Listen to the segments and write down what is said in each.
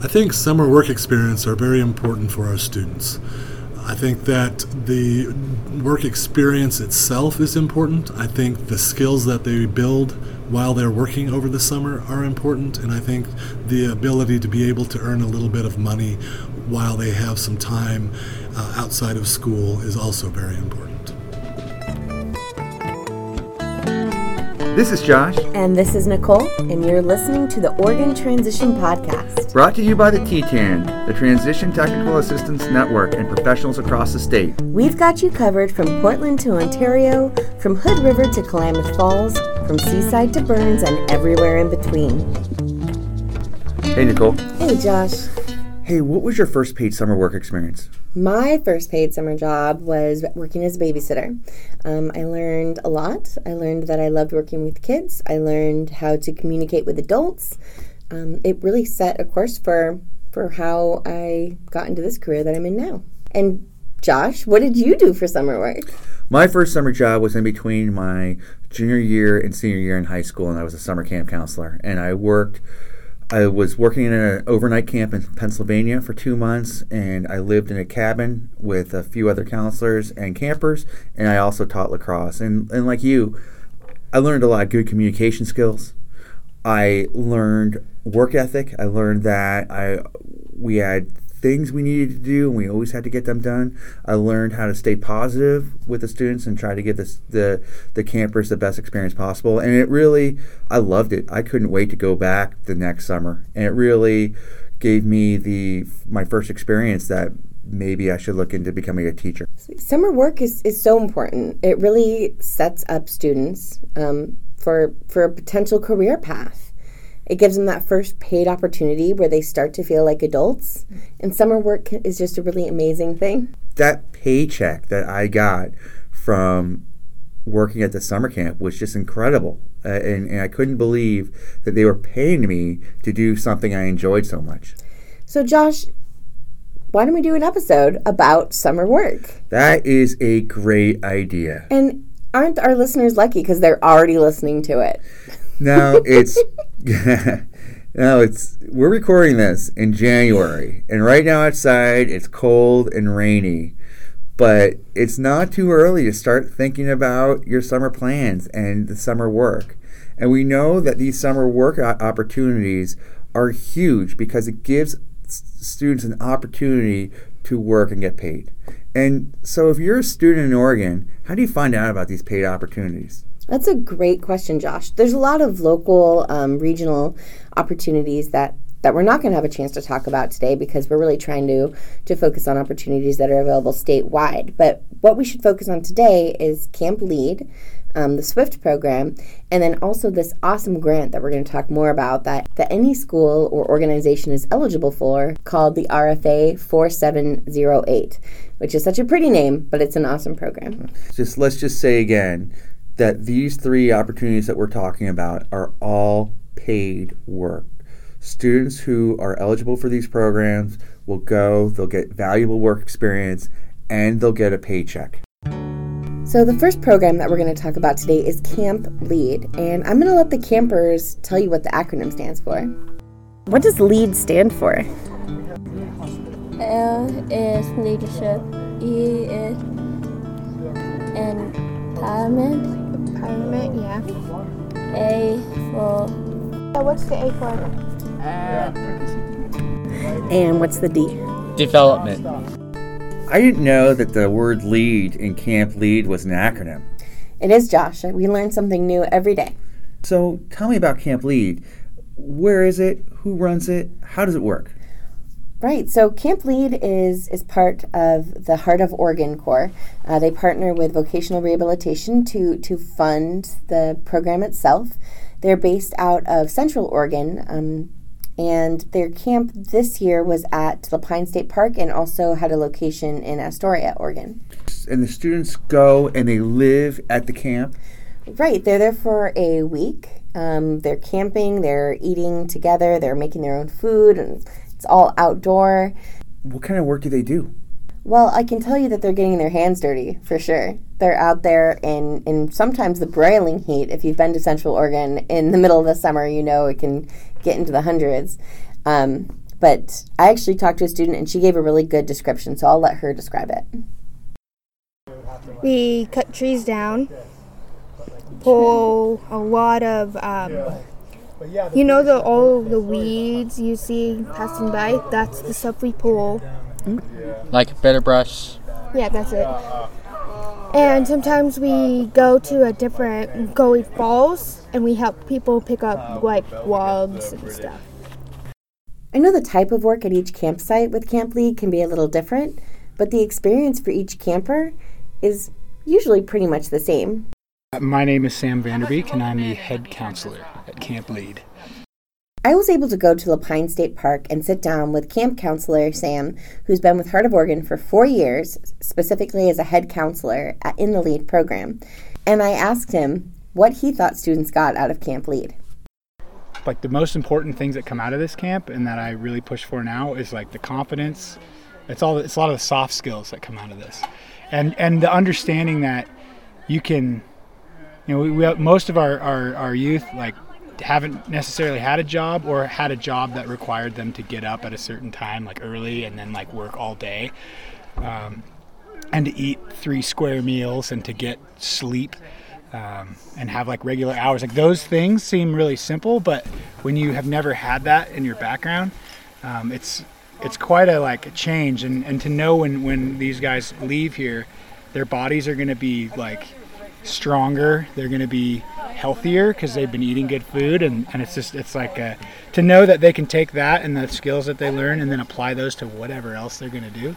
I think summer work experience are very important for our students. I think that the work experience itself is important. I think the skills that they build while they're working over the summer are important, and I think the ability to be able to earn a little bit of money while they have some time uh, outside of school is also very important. This is Josh. And this is Nicole, and you're listening to the Oregon Transition Podcast. Brought to you by the TTAN, the Transition Technical Assistance Network, and professionals across the state. We've got you covered from Portland to Ontario, from Hood River to Klamath Falls, from Seaside to Burns, and everywhere in between. Hey, Nicole. Hey, Josh. Hey, what was your first paid summer work experience? My first paid summer job was working as a babysitter. Um, I learned a lot. I learned that I loved working with kids. I learned how to communicate with adults. Um, it really set a course for for how I got into this career that I'm in now. And Josh, what did you do for summer work? My first summer job was in between my junior year and senior year in high school, and I was a summer camp counselor. And I worked I was working in an overnight camp in Pennsylvania for two months, and I lived in a cabin with a few other counselors and campers, and I also taught lacrosse. And, and like you, I learned a lot of good communication skills. I learned work ethic. I learned that I we had things we needed to do, and we always had to get them done. I learned how to stay positive with the students and try to give the the campers the best experience possible. And it really, I loved it. I couldn't wait to go back the next summer, and it really gave me the my first experience that maybe I should look into becoming a teacher. Summer work is, is so important. It really sets up students um, for for a potential career path. It gives them that first paid opportunity where they start to feel like adults. And summer work is just a really amazing thing. That paycheck that I got from working at the summer camp was just incredible. Uh, and, and I couldn't believe that they were paying me to do something I enjoyed so much. So, Josh, why don't we do an episode about summer work? That is a great idea. And aren't our listeners lucky because they're already listening to it? No, it's no, it's we're recording this in January, and right now outside it's cold and rainy. But it's not too early to start thinking about your summer plans and the summer work. And we know that these summer work opportunities are huge because it gives students an opportunity to work and get paid. And so, if you're a student in Oregon, how do you find out about these paid opportunities? That's a great question, Josh. There's a lot of local, um, regional opportunities that that we're not going to have a chance to talk about today because we're really trying to to focus on opportunities that are available statewide. But what we should focus on today is Camp Lead, um, the SWIFT program, and then also this awesome grant that we're going to talk more about that that any school or organization is eligible for, called the RFA 4708, which is such a pretty name, but it's an awesome program. Just let's just say again that these three opportunities that we're talking about are all paid work. Students who are eligible for these programs will go, they'll get valuable work experience, and they'll get a paycheck. So, the first program that we're going to talk about today is Camp Lead, and I'm going to let the campers tell you what the acronym stands for. What does LEAD stand for? L is leadership, E is empowerment, Parliament, yeah. A for. Uh, what's the A for? And what's the D? Development. I didn't know that the word lead in Camp Lead was an acronym. It is, Josh. We learn something new every day. So tell me about Camp Lead. Where is it? Who runs it? How does it work? Right. So Camp Lead is is part of the Heart of Oregon Corps. Uh, they partner with vocational rehabilitation to to fund the program itself. They're based out of Central Oregon, um, and their camp this year was at La Pine State Park and also had a location in Astoria, Oregon. And the students go and they live at the camp. Right. They're there for a week. Um, they're camping. They're eating together. They're making their own food and it's all outdoor. What kind of work do they do? Well, I can tell you that they're getting their hands dirty for sure. They're out there in, in sometimes the broiling heat. If you've been to Central Oregon in the middle of the summer, you know it can get into the hundreds. Um, but I actually talked to a student and she gave a really good description, so I'll let her describe it. We cut trees down, pull a lot of, um, you know, the all the weeds you see passing by. That's the stuff we pull. Like bitter brush. Yeah, that's it. And sometimes we go to a different Goey Falls and we help people pick up like logs and stuff. I know the type of work at each campsite with Camp Lead can be a little different, but the experience for each camper is usually pretty much the same. My name is Sam Vanderbeek, and I'm the head counselor at Camp Lead. I was able to go to La Pine State Park and sit down with camp counselor Sam, who's been with Heart of Oregon for four years, specifically as a head counselor at, in the LEAD program. And I asked him what he thought students got out of Camp Lead. Like the most important things that come out of this camp, and that I really push for now, is like the confidence. It's all. It's a lot of the soft skills that come out of this, and and the understanding that you can, you know, we, we have, most of our, our our youth like haven't necessarily had a job or had a job that required them to get up at a certain time, like early, and then like work all day, um, and to eat three square meals and to get sleep. Um, and have like regular hours like those things seem really simple but when you have never had that in your background um, it's it's quite a like a change and, and to know when when these guys leave here their bodies are going to be like stronger they're going to be healthier because they've been eating good food and, and it's just it's like a, to know that they can take that and the skills that they learn and then apply those to whatever else they're going to do.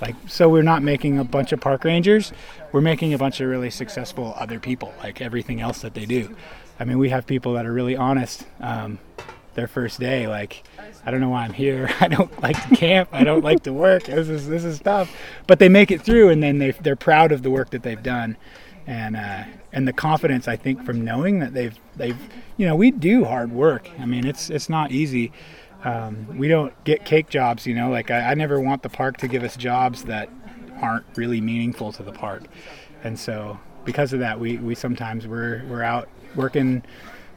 Like so we're not making a bunch of park rangers we're making a bunch of really successful other people like everything else that they do. I mean we have people that are really honest um, their first day like i don't know why i'm here i don't like to camp i don't like to work this is this is tough. But they make it through and then they, they're proud of the work that they've done and uh, and the confidence I think from knowing that they've they've you know we do hard work. I mean it's it's not easy. Um, we don't get cake jobs, you know. Like I, I never want the park to give us jobs that aren't really meaningful to the park, and so because of that, we, we sometimes we're we're out working,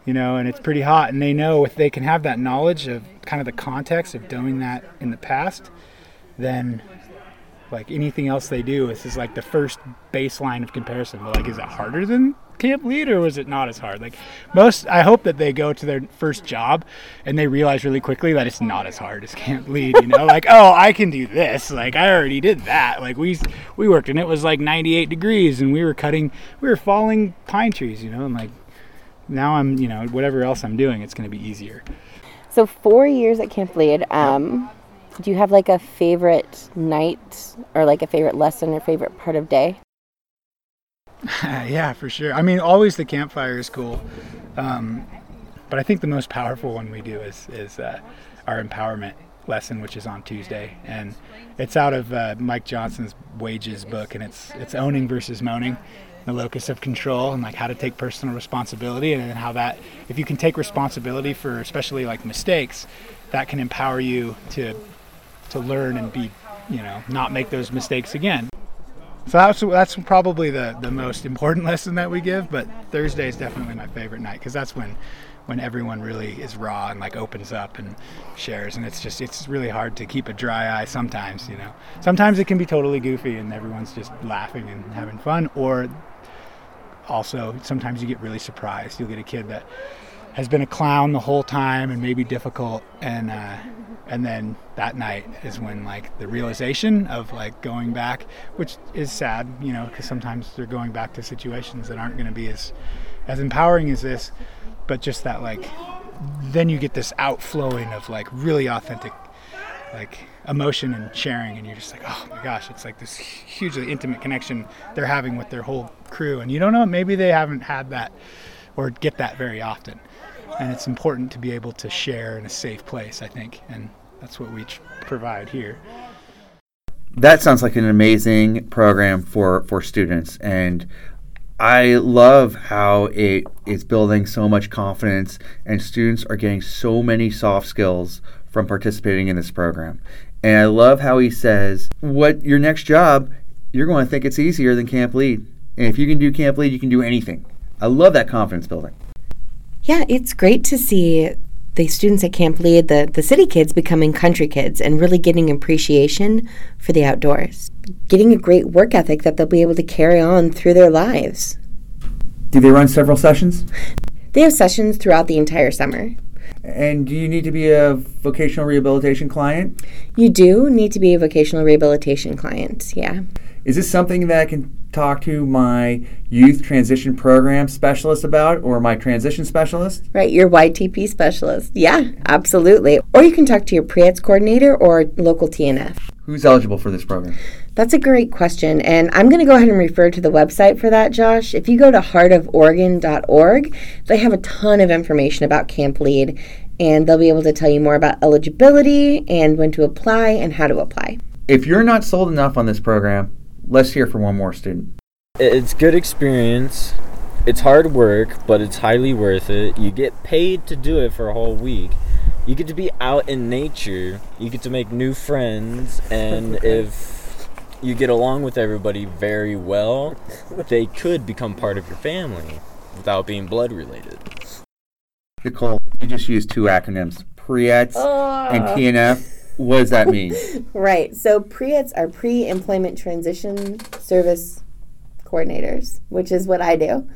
you know, and it's pretty hot, and they know if they can have that knowledge of kind of the context of doing that in the past, then like anything else they do, this is like the first baseline of comparison. But like, is it harder than camp lead or was it not as hard? Like most, I hope that they go to their first job and they realize really quickly that it's not as hard as camp lead. You know, like oh, I can do this. Like I already did that. Like we we worked and it was like 98 degrees and we were cutting, we were falling pine trees. You know, and like now I'm, you know, whatever else I'm doing, it's going to be easier. So four years at Camp Lead. Um, do you have like a favorite night or like a favorite lesson or favorite part of day? yeah, for sure. I mean, always the campfire is cool, um, but I think the most powerful one we do is is uh, our empowerment lesson, which is on Tuesday, and it's out of uh, Mike Johnson's Wages book, and it's it's owning versus moaning, the locus of control, and like how to take personal responsibility, and how that if you can take responsibility for especially like mistakes, that can empower you to to learn and be, you know, not make those mistakes again. So that's that's probably the the most important lesson that we give. But Thursday is definitely my favorite night because that's when when everyone really is raw and like opens up and shares and it's just it's really hard to keep a dry eye sometimes you know sometimes it can be totally goofy and everyone's just laughing and having fun or also sometimes you get really surprised you'll get a kid that has been a clown the whole time and maybe difficult. And uh, and then that night is when like the realization of like going back which is sad you know because sometimes they're going back to situations that aren't going to be as as empowering as this. But just that like then you get this outflowing of like really authentic like emotion and sharing. And you're just like oh my gosh it's like this hugely intimate connection they're having with their whole crew. And you don't know maybe they haven't had that or get that very often and it's important to be able to share in a safe place i think and that's what we provide here that sounds like an amazing program for for students and I love how it is building so much confidence and students are getting so many soft skills from participating in this program. And I love how he says, what your next job, you're going to think it's easier than camp lead. And if you can do camp lead, you can do anything. I love that confidence building. Yeah, it's great to see the students at Camp Lead, the, the city kids, becoming country kids and really getting appreciation for the outdoors. Getting a great work ethic that they'll be able to carry on through their lives. Do they run several sessions? They have sessions throughout the entire summer. And do you need to be a vocational rehabilitation client? You do need to be a vocational rehabilitation client, yeah. Is this something that I can talk to my youth transition program specialist about or my transition specialist? Right, your YTP specialist. Yeah, absolutely. Or you can talk to your Pre-ETS coordinator or local TNF. Who's eligible for this program? That's a great question, and I'm going to go ahead and refer to the website for that, Josh. If you go to heartoforegon.org, they have a ton of information about Camp Lead, and they'll be able to tell you more about eligibility and when to apply and how to apply. If you're not sold enough on this program, let's hear from one more student. It's good experience. It's hard work, but it's highly worth it. You get paid to do it for a whole week. You get to be out in nature. You get to make new friends, and if you get along with everybody very well, they could become part of your family without being blood related. Nicole, you just used two acronyms, PREETS and ah. TNF. What does that mean? Right. So Pre-ETS are pre-employment transition service coordinators, which is what I do.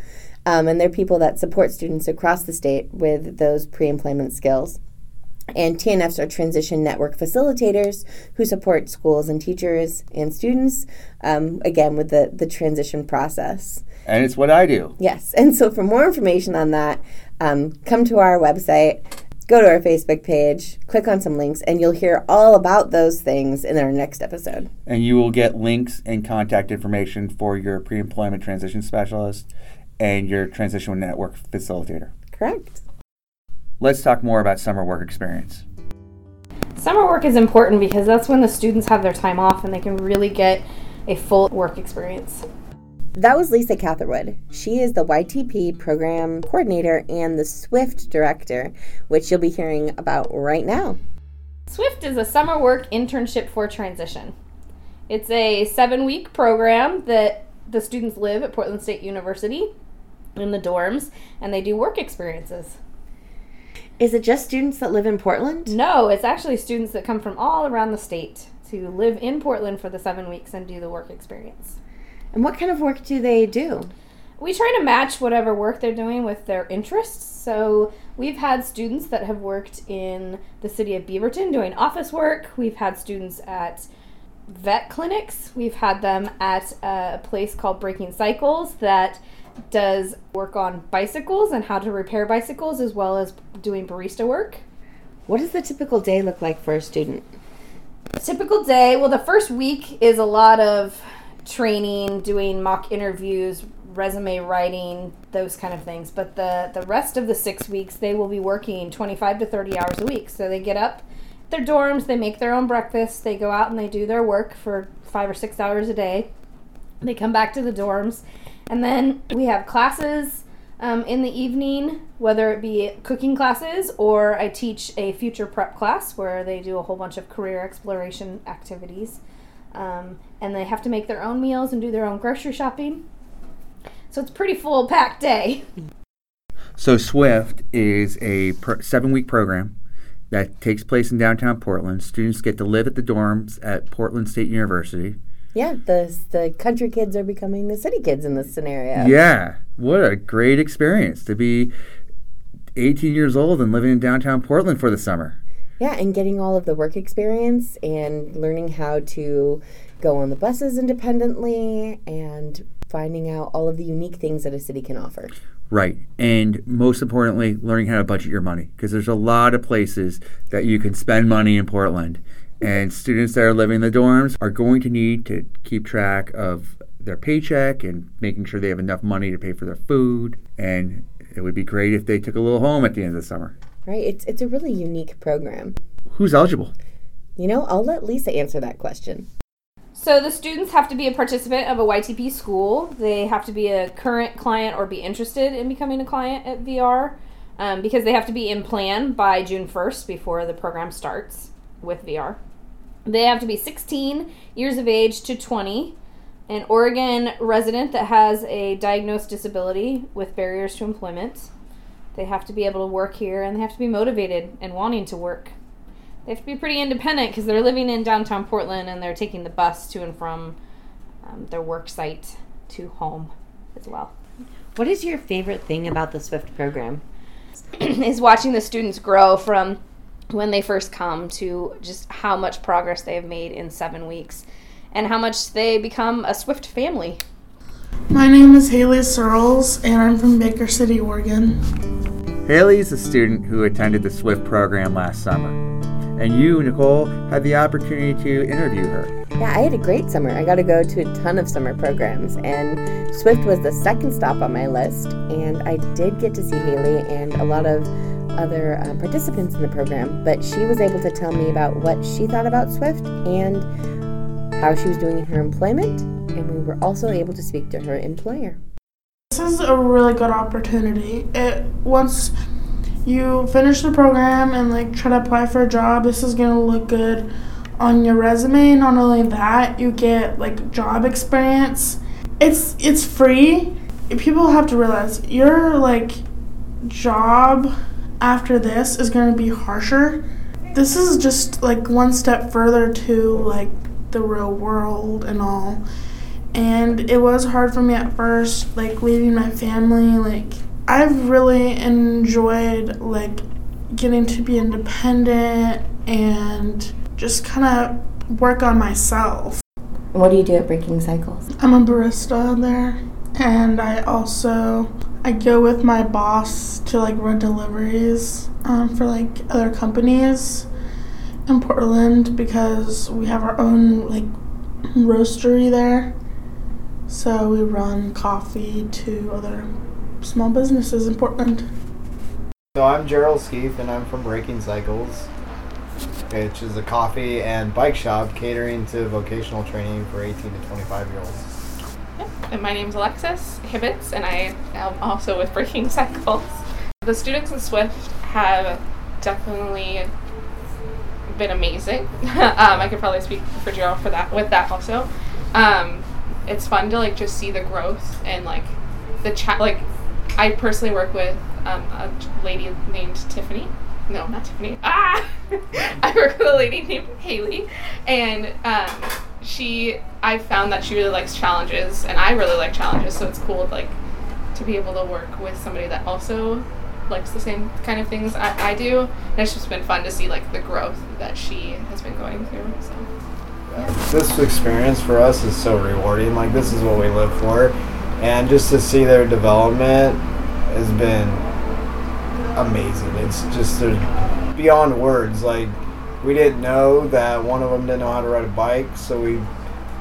Um, and they're people that support students across the state with those pre-employment skills. And TNFs are transition network facilitators who support schools and teachers and students, um, again, with the, the transition process. and it's what I do. Yes. And so for more information on that, um, come to our website, go to our Facebook page, click on some links, and you'll hear all about those things in our next episode. And you will get links and contact information for your pre employment transition specialist and your transition network facilitator. Correct. Let's talk more about summer work experience. Summer work is important because that's when the students have their time off and they can really get a full work experience. That was Lisa Catherwood. She is the YTP program coordinator and the SWIFT director, which you'll be hearing about right now. SWIFT is a summer work internship for transition. It's a seven week program that the students live at Portland State University in the dorms and they do work experiences. Is it just students that live in Portland? No, it's actually students that come from all around the state to live in Portland for the seven weeks and do the work experience. And what kind of work do they do? We try to match whatever work they're doing with their interests. So we've had students that have worked in the city of Beaverton doing office work. We've had students at vet clinics. We've had them at a place called Breaking Cycles that does work on bicycles and how to repair bicycles as well as doing barista work. What does the typical day look like for a student? Typical day, well, the first week is a lot of training, doing mock interviews, resume writing, those kind of things. But the, the rest of the six weeks, they will be working 25 to 30 hours a week. So they get up their dorms, they make their own breakfast, they go out and they do their work for five or six hours a day. They come back to the dorms, and then we have classes um, in the evening, whether it be cooking classes or I teach a future prep class where they do a whole bunch of career exploration activities. Um, and they have to make their own meals and do their own grocery shopping. So it's a pretty full packed day. So, SWIFT is a pro- seven week program that takes place in downtown Portland. Students get to live at the dorms at Portland State University. Yeah, the the country kids are becoming the city kids in this scenario. Yeah, what a great experience to be 18 years old and living in downtown Portland for the summer. Yeah, and getting all of the work experience and learning how to go on the buses independently and finding out all of the unique things that a city can offer. Right. And most importantly, learning how to budget your money because there's a lot of places that you can spend money in Portland. And students that are living in the dorms are going to need to keep track of their paycheck and making sure they have enough money to pay for their food. And it would be great if they took a little home at the end of the summer. Right? It's it's a really unique program. Who's eligible? You know, I'll let Lisa answer that question. So the students have to be a participant of a YTP school. They have to be a current client or be interested in becoming a client at VR um, because they have to be in plan by June 1st before the program starts with VR. They have to be 16 years of age to 20, an Oregon resident that has a diagnosed disability with barriers to employment. They have to be able to work here and they have to be motivated and wanting to work. They have to be pretty independent because they're living in downtown Portland and they're taking the bus to and from um, their work site to home as well. What is your favorite thing about the SWIFT program? is watching the students grow from when they first come to just how much progress they have made in seven weeks and how much they become a Swift family. My name is Haley Searles, and I'm from Baker City, Oregon. Haley is a student who attended the SWIFT program last summer. And you, Nicole, had the opportunity to interview her. Yeah, I had a great summer. I got to go to a ton of summer programs, and Swift was the second stop on my list. And I did get to see Haley and a lot of other uh, participants in the program, but she was able to tell me about what she thought about Swift and how she was doing in her employment, and we were also able to speak to her employer. This is a really good opportunity. It once you finish the program and like try to apply for a job, this is gonna look good on your resume. Not only that, you get like job experience. It's it's free. People have to realize your like job after this is gonna be harsher. This is just like one step further to like the real world and all. And it was hard for me at first, like leaving my family. Like I've really enjoyed like getting to be independent and just kind of work on myself. What do you do at Breaking Cycles? I'm a barista there, and I also I go with my boss to like run deliveries um, for like other companies in Portland because we have our own like roastery there. So we run coffee to other small businesses in Portland. So I'm Gerald Skeeth and I'm from Breaking Cycles, which is a coffee and bike shop catering to vocational training for 18 to 25 year olds. And my name is Alexis Hibbets, and I am also with Breaking Cycles. The students in Swift have definitely been amazing. um, I could probably speak for Gerald for that with that also. Um, it's fun to like just see the growth and like the chat. Like I personally work with um, a lady named Tiffany. No, not Tiffany. Ah, I work with a lady named Haley, and um, she. I found that she really likes challenges, and I really like challenges. So it's cool, like, to be able to work with somebody that also likes the same kind of things I, I do. And it's just been fun to see like the growth that she has been going through. So. This experience for us is so rewarding. Like this is what we live for, and just to see their development has been amazing. It's just beyond words. Like we didn't know that one of them didn't know how to ride a bike, so we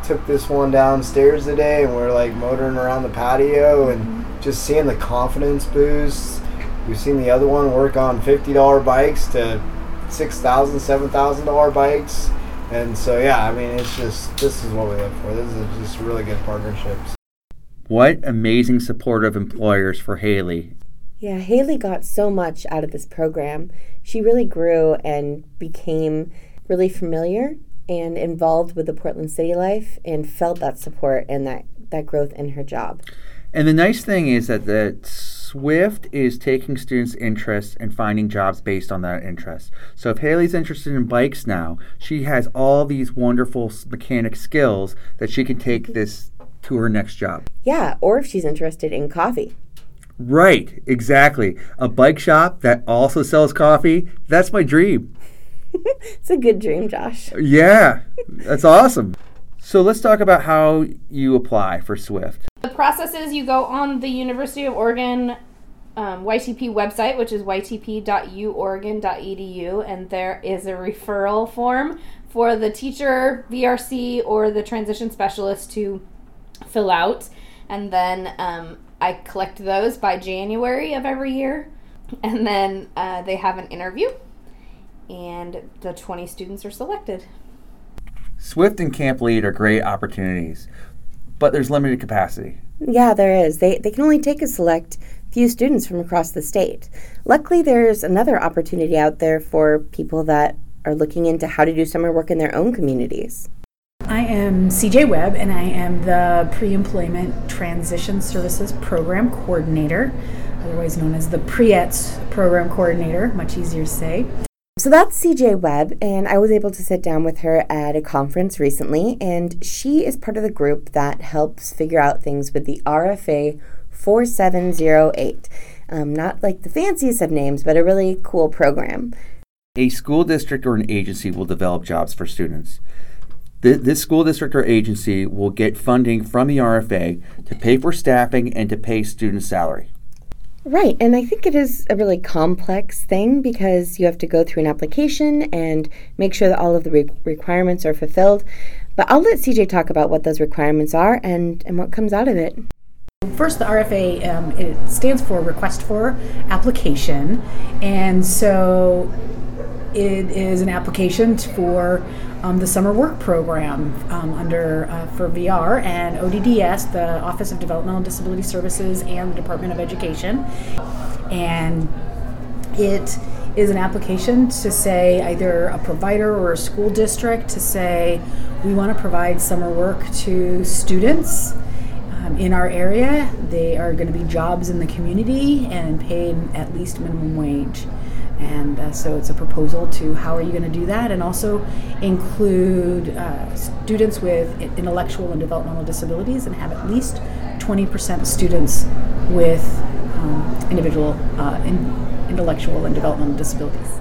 took this one downstairs today, and we're like motoring around the patio and mm-hmm. just seeing the confidence boost. We've seen the other one work on fifty dollar bikes to six thousand, seven thousand dollar bikes. And so yeah, I mean it's just this is what we live for. This is just really good partnerships. What amazing supportive employers for Haley. Yeah, Haley got so much out of this program. She really grew and became really familiar and involved with the Portland city life and felt that support and that, that growth in her job. And the nice thing is that the Swift is taking students' interests and finding jobs based on that interest. So if Haley's interested in bikes now, she has all these wonderful mechanic skills that she can take this to her next job. Yeah, or if she's interested in coffee. Right, exactly. A bike shop that also sells coffee, that's my dream. it's a good dream, Josh. Yeah, that's awesome. So let's talk about how you apply for Swift. The process is you go on the University of Oregon um, YTP website, which is ytp.uoregon.edu, and there is a referral form for the teacher, VRC, or the transition specialist to fill out. And then um, I collect those by January of every year. And then uh, they have an interview, and the 20 students are selected. Swift and Camp Lead are great opportunities, but there's limited capacity. Yeah, there is. They, they can only take a select few students from across the state. Luckily, there's another opportunity out there for people that are looking into how to do summer work in their own communities. I am CJ Webb, and I am the Pre Employment Transition Services Program Coordinator. otherwise known as the PREETS program coordinator, much easier to say. So that's CJ Webb, and I was able to sit down with her at a conference recently, and she is part of the group that helps figure out things with the RFA 4708. Um, not like the fanciest of names, but a really cool program. A school district or an agency will develop jobs for students. Th- this school district or agency will get funding from the RFA to pay for staffing and to pay student salary. Right, and I think it is a really complex thing because you have to go through an application and make sure that all of the re- requirements are fulfilled. But I'll let CJ talk about what those requirements are and, and what comes out of it. First, the RFA um, it stands for Request for Application, and so it is an application for um, the summer work program um, under uh, for VR and ODDS, the Office of Developmental Disability Services, and the Department of Education, and it is an application to say either a provider or a school district to say we want to provide summer work to students um, in our area. They are going to be jobs in the community and paid at least minimum wage. And uh, so it's a proposal to how are you going to do that, and also include uh, students with intellectual and developmental disabilities, and have at least 20% students with um, individual uh, in, intellectual and developmental disabilities.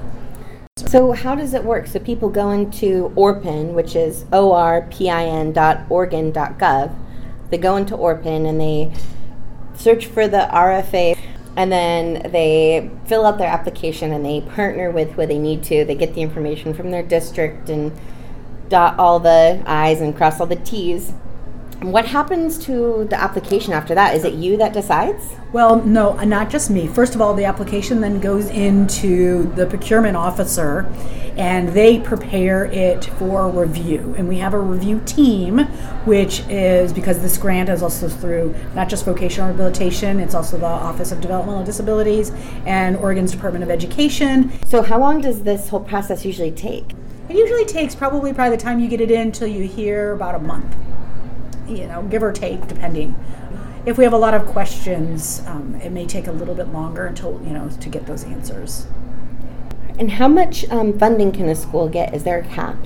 So how does it work? So people go into ORPIN, which is orpin.oregon.gov. They go into ORPIN and they search for the RFA and then they fill out their application and they partner with who they need to. They get the information from their district and dot all the I's and cross all the T's. What happens to the application after that? Is it you that decides? Well, no, not just me. First of all, the application then goes into the procurement officer and they prepare it for review. And we have a review team, which is because this grant is also through not just vocational rehabilitation, it's also the Office of Developmental Disabilities and Oregon's Department of Education. So, how long does this whole process usually take? It usually takes probably by the time you get it in till you hear about a month you know, give or take, depending. If we have a lot of questions, um, it may take a little bit longer until, you know, to get those answers. And how much um, funding can a school get? Is there a cap?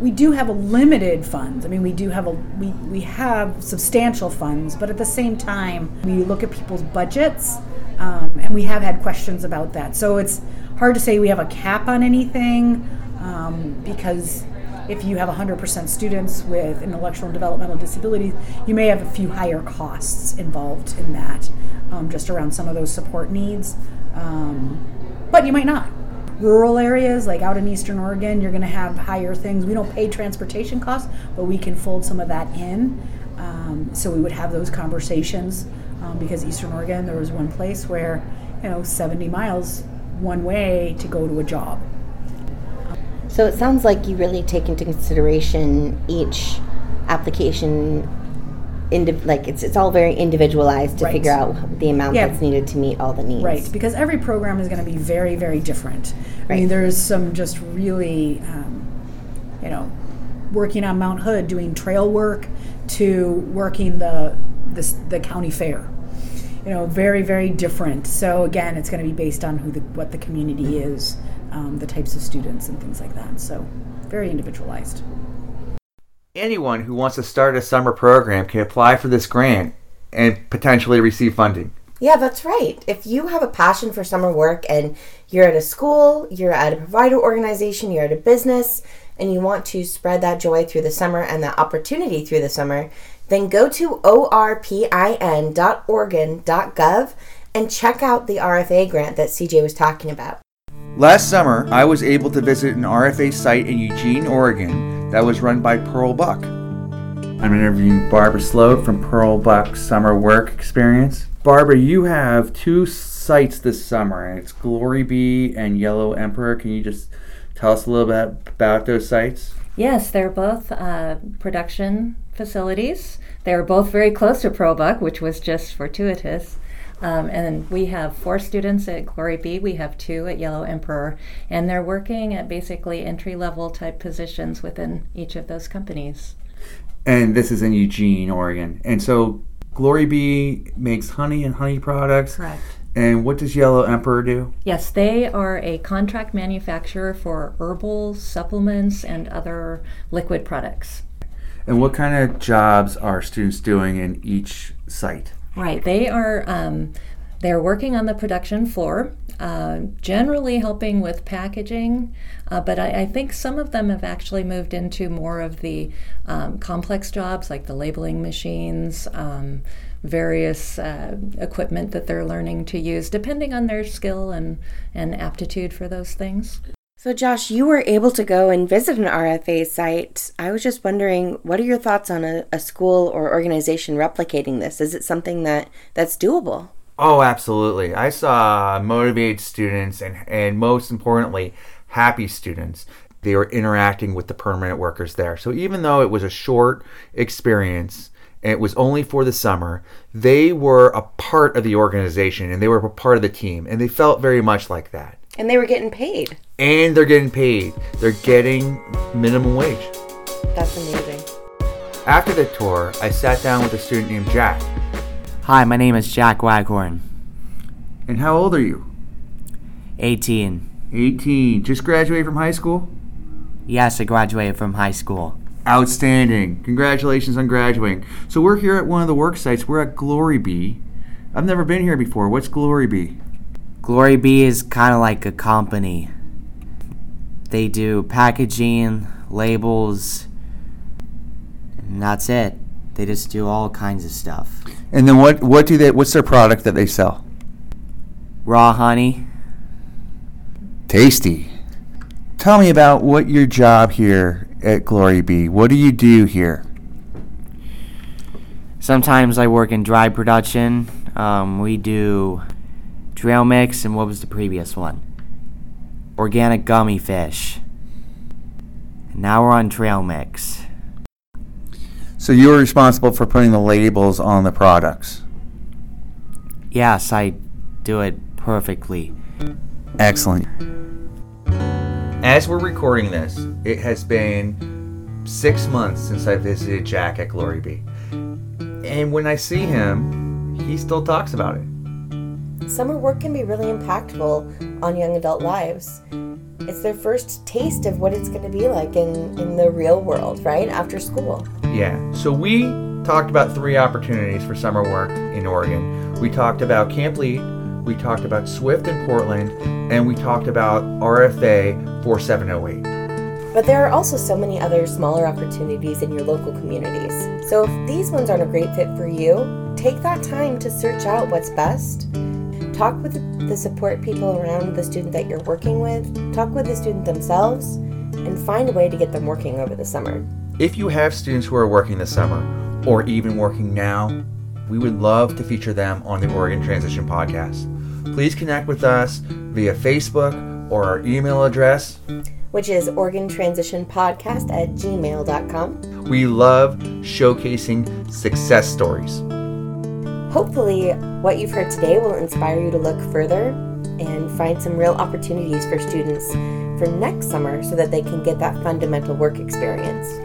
We do have a limited funds. I mean, we do have a we, we have substantial funds, but at the same time, we look at people's budgets, um, and we have had questions about that. So it's hard to say we have a cap on anything um, because if you have 100% students with intellectual and developmental disabilities, you may have a few higher costs involved in that, um, just around some of those support needs. Um, but you might not. Rural areas, like out in Eastern Oregon, you're going to have higher things. We don't pay transportation costs, but we can fold some of that in. Um, so we would have those conversations um, because Eastern Oregon, there was one place where, you know, 70 miles one way to go to a job so it sounds like you really take into consideration each application Indi- like it's it's all very individualized to right. figure out the amount yeah. that's needed to meet all the needs. Right, because every program is going to be very very different. Right. I mean, there's some just really, um, you know, working on Mount Hood doing trail work to working the the, the county fair. You know, very very different. So again, it's going to be based on who the what the community is um, the types of students and things like that. So, very individualized. Anyone who wants to start a summer program can apply for this grant and potentially receive funding. Yeah, that's right. If you have a passion for summer work and you're at a school, you're at a provider organization, you're at a business, and you want to spread that joy through the summer and that opportunity through the summer, then go to orpin.oregon.gov and check out the RFA grant that CJ was talking about. Last summer, I was able to visit an RFA site in Eugene, Oregon that was run by Pearl Buck. I'm interviewing Barbara Sloat from Pearl Buck's Summer Work Experience. Barbara, you have two sites this summer, and it's Glory Bee and Yellow Emperor. Can you just tell us a little bit about those sites? Yes, they're both uh, production facilities. They're both very close to Pearl Buck, which was just fortuitous. Um, and we have four students at Glory Bee, we have two at Yellow Emperor, and they're working at basically entry level type positions within each of those companies. And this is in Eugene, Oregon. And so Glory Bee makes honey and honey products. Correct. And what does Yellow Emperor do? Yes, they are a contract manufacturer for herbal supplements and other liquid products. And what kind of jobs are students doing in each site? Right. They are um, they're working on the production floor, uh, generally helping with packaging, uh, but I, I, think some of them have actually moved into more of the um, complex jobs like the labeling machines. Um, various uh, equipment that they're learning to use, depending on their skill and, and aptitude for those things. So, Josh, you were able to go and visit an RFA site. I was just wondering, what are your thoughts on a, a school or organization replicating this? Is it something that, that's doable? Oh, absolutely. I saw motivated students and, and most importantly, happy students. They were interacting with the permanent workers there. So even though it was a short experience, and it was only for the summer, they were a part of the organization and they were a part of the team, and they felt very much like that. And they were getting paid. And they're getting paid. They're getting minimum wage. That's amazing. After the tour, I sat down with a student named Jack. Hi, my name is Jack Waghorn. And how old are you? 18. 18. Just graduated from high school? Yes, I graduated from high school. Outstanding. Congratulations on graduating. So we're here at one of the work sites. We're at Glory Bee. I've never been here before. What's Glory Bee? Glory Bee is kind of like a company. They do packaging, labels, and that's it. They just do all kinds of stuff. And then what what do they what's their product that they sell? Raw honey. Tasty. Tell me about what your job here at Glory Bee? What do you do here? Sometimes I work in dry production. Um, we do trail mix, and what was the previous one? Organic gummy fish. And now we're on trail mix. So you're responsible for putting the labels on the products? Yes, I do it perfectly. Excellent. As we're recording this, it has been six months since I visited Jack at Glory Bee. And when I see him, he still talks about it. Summer work can be really impactful on young adult lives. It's their first taste of what it's going to be like in, in the real world, right? After school. Yeah. So we talked about three opportunities for summer work in Oregon. We talked about Camp Lead, we talked about Swift in Portland, and we talked about RFA 4708. But there are also so many other smaller opportunities in your local communities. So if these ones aren't a great fit for you, take that time to search out what's best. Talk with the support people around the student that you're working with, talk with the student themselves, and find a way to get them working over the summer. If you have students who are working this summer, or even working now, we would love to feature them on the Oregon Transition Podcast please connect with us via Facebook or our email address, which is oregontransitionpodcast at gmail.com. We love showcasing success stories. Hopefully, what you've heard today will inspire you to look further and find some real opportunities for students for next summer so that they can get that fundamental work experience.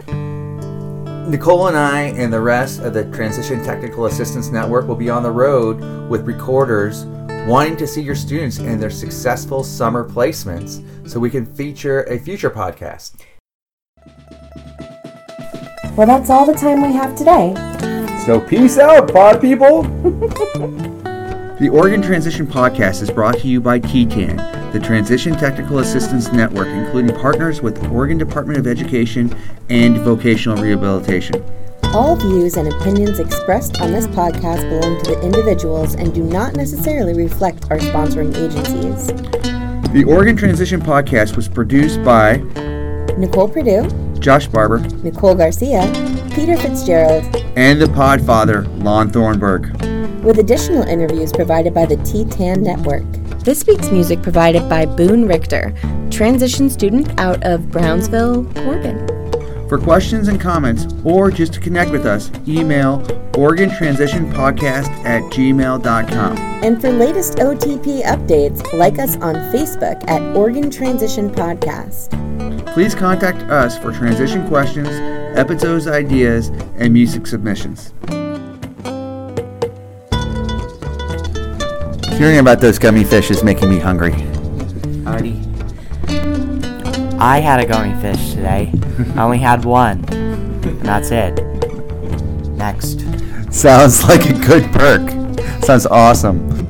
Nicole and I and the rest of the Transition Technical Assistance Network will be on the road with recorders wanting to see your students and their successful summer placements so we can feature a future podcast. Well, that's all the time we have today. So, peace out, pod people. the Oregon Transition Podcast is brought to you by T-TAN, the Transition Technical Assistance Network, including partners with Oregon Department of Education and Vocational Rehabilitation. All views and opinions expressed on this podcast belong to the individuals and do not necessarily reflect our sponsoring agencies. The Oregon Transition Podcast was produced by Nicole Purdue, Josh Barber, Nicole Garcia, Peter Fitzgerald, and the Podfather, Lon Thornburg, with additional interviews provided by the T-TAN Network. This week's music provided by Boone Richter, transition student out of Brownsville, Oregon. For questions and comments, or just to connect with us, email OregonTransitionPodcast at gmail.com. And for latest OTP updates, like us on Facebook at Oregon Transition Podcast. Please contact us for transition questions, episodes ideas, and music submissions. Hearing about those gummy fish is making me hungry. Artie. I had a gummy fish today. I only had one. And that's it. Next. Sounds like a good perk. Sounds awesome.